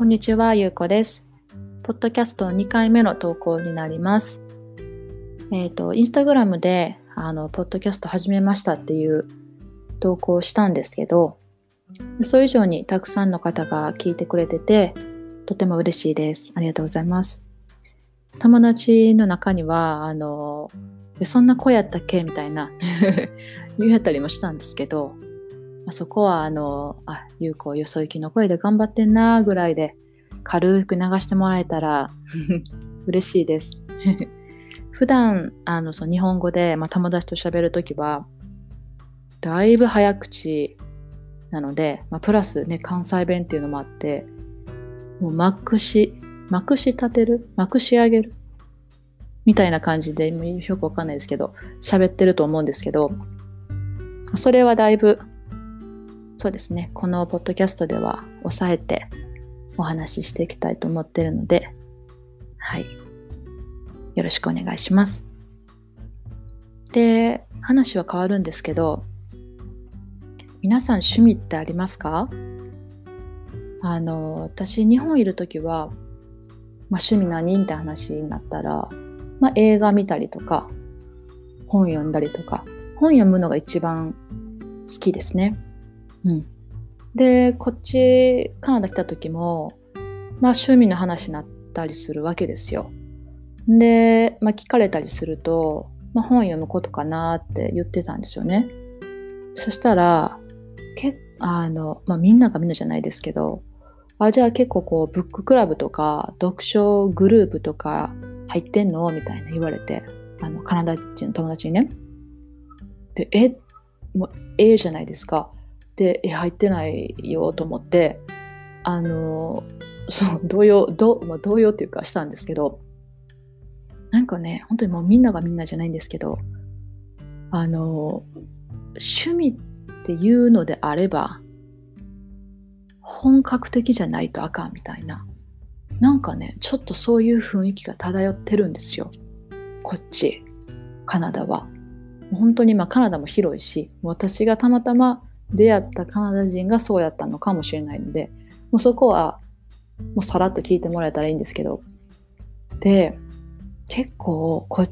こんにちは、ゆうこです。ポッドキャスト2回目の投稿になります。えっ、と、インスタグラムで、あの、ポッドキャスト始めましたっていう投稿をしたんですけど、予想以上にたくさんの方が聞いてくれてて、とても嬉しいです。ありがとうございます。友達の中には、あの、そんな子やったっけ？みたいな 言うたりもしたんですけど、まあ、そこはあの、あ、ゆうこよそ行きの声で頑張ってんなぐらいで軽く流してもらえたら 嬉しいです。普段あのその日本語で、まあ、友達と喋るときはだいぶ早口なので、まあ、プラスね関西弁っていうのもあってもうまくしまくし立てるまくし上げるみたいな感じでよくわかんないですけど喋ってると思うんですけどそれはだいぶそうですね。このポッドキャストでは抑えてお話ししていきたいと思ってるのではい。よろしくお願いします。で話は変わるんですけど皆さん趣味ってありますか？あの私日本いる時は、まあ、趣味何って話になったら、まあ、映画見たりとか本読んだりとか本読むのが一番好きですね。うん、でこっちカナダ来た時も、まあ、趣味の話になったりするわけですよ。で、まあ、聞かれたりすると、まあ、本読むことかなって言ってたんですよね。そしたらけあの、まあ、みんながみんなじゃないですけどあじゃあ結構こうブッククラブとか読書グループとか入ってんの？みたいな言われてあのカナダ人の友達にね。でえ？もうええじゃないですか。で、え、入ってないよと思って、あの、そう、動揺、どまあ、動揺っていうかしたんですけど、なんかね、本当にもうみんながみんなじゃないんですけど、あの、趣味っていうのであれば、本格的じゃないとあかんみたいな。なんかね、ちょっとそういう雰囲気が漂ってるんですよ。こっち、カナダは。本当にまあカナダも広いし、私がたまたま出会ったカナダ人がそうやったのかもしれないので、もうそこはもうさらっと聞いてもらえたらいいんですけど。で、結構こっ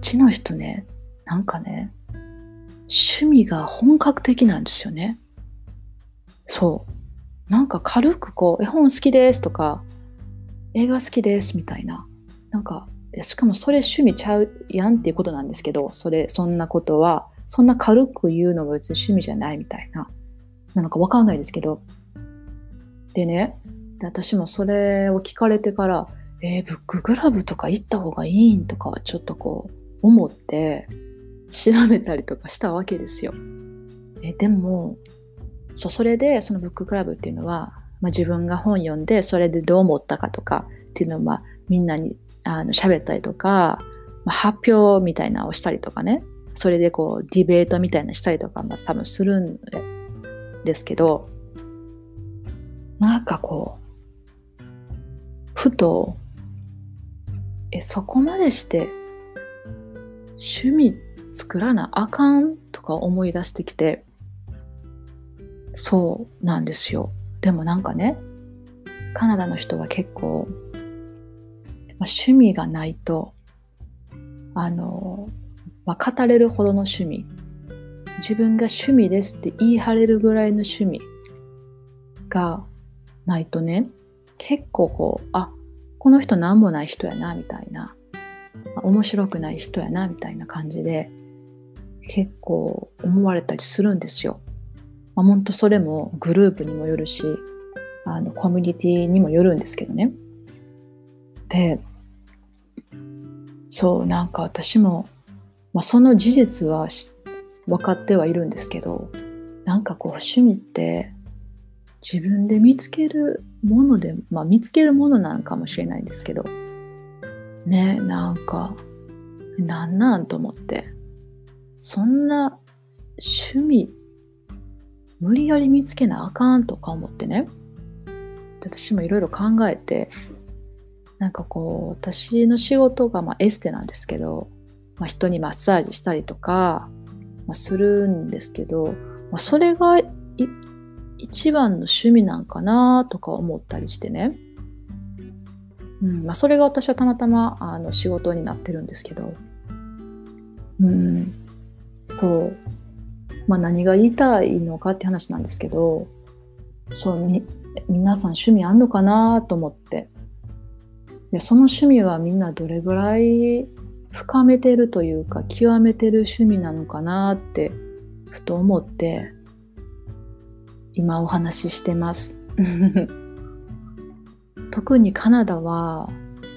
ちの人ね、なんかね、趣味が本格的なんですよね。そう。なんか軽くこう、絵本好きですとか、映画好きですみたいな。なんか、しかもそれ趣味ちゃうやんっていうことなんですけど、それ、そんなことは、そんな軽く言うのも別に趣味じゃないみたいな。なのかわかんないですけど。でね、で私もそれを聞かれてから、えー、ブックグラブとか行った方がいいんとかはちょっとこう思って調べたりとかしたわけですよ。えでもそうそれでそのブッククラブっていうのは、まあ、自分が本読んでそれでどう思ったかとかっていうのを、まあ、みんなにあの喋ったりとか、まあ、発表みたいなのをしたりとかねそれでこうディベートみたいなしたりとか、ま、多分するんですけどなんかこうふとえそこまでして趣味作らなあかんとか思い出してきてそうなんですよ。でもなんかねカナダの人は結構、まあ、趣味がないとあのまあ、語れるほどの趣味自分が趣味ですって言い張れるぐらいの趣味がないとね結構こうあこの人何もない人やなみたいな、面白くない人やなみたいな感じで結構思われたりするんですよ。まあ、本当それもグループにもよるしあのコミュニティにもよるんですけどね。でそうなんか私もまあ、その事実は分かってはいるんですけどなんかこう趣味って自分で見つけるもので、まあ、見つけるものなのかもしれないんですけどねなんかなんなんと思ってそんな趣味無理やり見つけなあかんとか思ってね。私もいろいろ考えてなんかこう私の仕事がまあエステなんですけどまあ、人にマッサージしたりとか、まあ、するんですけど、まあ、それが一番の趣味なんかなとか思ったりしてね。うんまあ、それが私はたまたまあの仕事になってるんですけど、うん、そう、まあ、何が言いたいのかって話なんですけどそうみ皆さん趣味あんのかなと思って。でその趣味はみんなどれぐらい深めてるというか極めてる趣味なのかなってふと思って今お話ししてます。特にカナダは、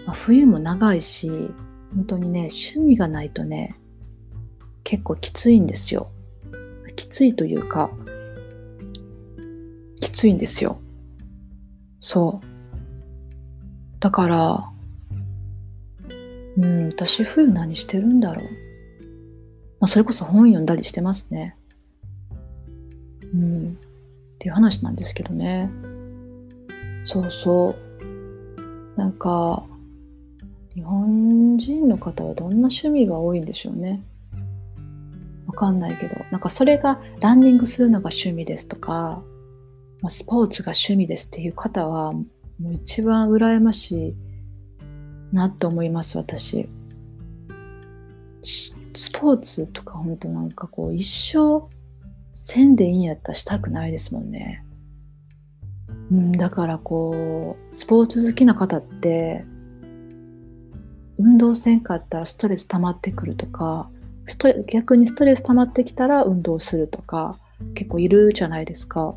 まあ、冬も長いし本当にね趣味がないとね結構きついんですよ。きついというかきついんですよ。そう。だからうん私冬何してるんだろう、まあ、それこそ本読んだりしてますね。うん。っていう話なんですけどね。そうそう。なんか日本人の方はどんな趣味が多いんでしょうね。わかんないけど。なんかそれがランニングするのが趣味ですとか、まあ、スポーツが趣味ですっていう方はもう一番羨ましいなと思います私スポーツとか本当なんかこう一生せんでいいんやったらしたくないですもんね。ん、だからこうスポーツ好きな方って運動せんかったらストレス溜まってくるとか逆にストレス溜まってきたら運動するとか結構いるじゃないですか。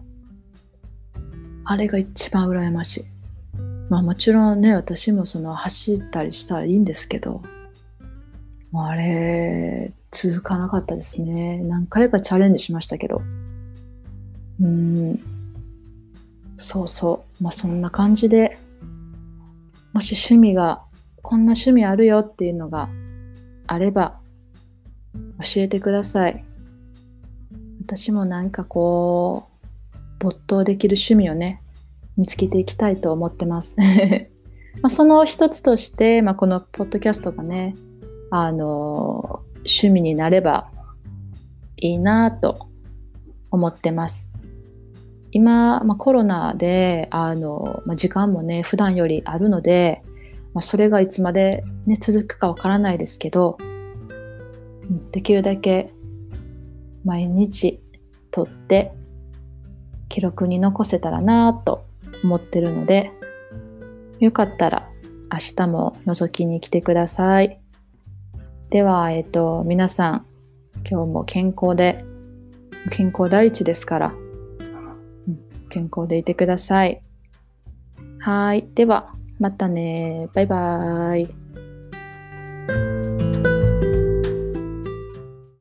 あれが一番羨ましい。まあもちろんね、私もその走ったりしたらいいんですけど、もうあれ、続かなかったですね。何回かチャレンジしましたけど。うん、そうそう。まあそんな感じで、もし趣味が、こんな趣味あるよっていうのがあれば、教えてください。私もなんかこう、没頭できる趣味をね、見つけていきたいと思ってます。まあその一つとして、まあ、このポッドキャストがね、あの、趣味になればいいなと思ってます。今、まあ、コロナで、あの、まあ、時間もね、普段よりあるので、まあ、それがいつまで、ね、続くかわからないですけど、できるだけ毎日撮って記録に残せたらなと思ってるのでよかったら明日も覗きに来てください。では、えっ、と、皆さん今日も健康で健康第一ですから、うん、健康でいてください。はい。では、またね。バイバーイ。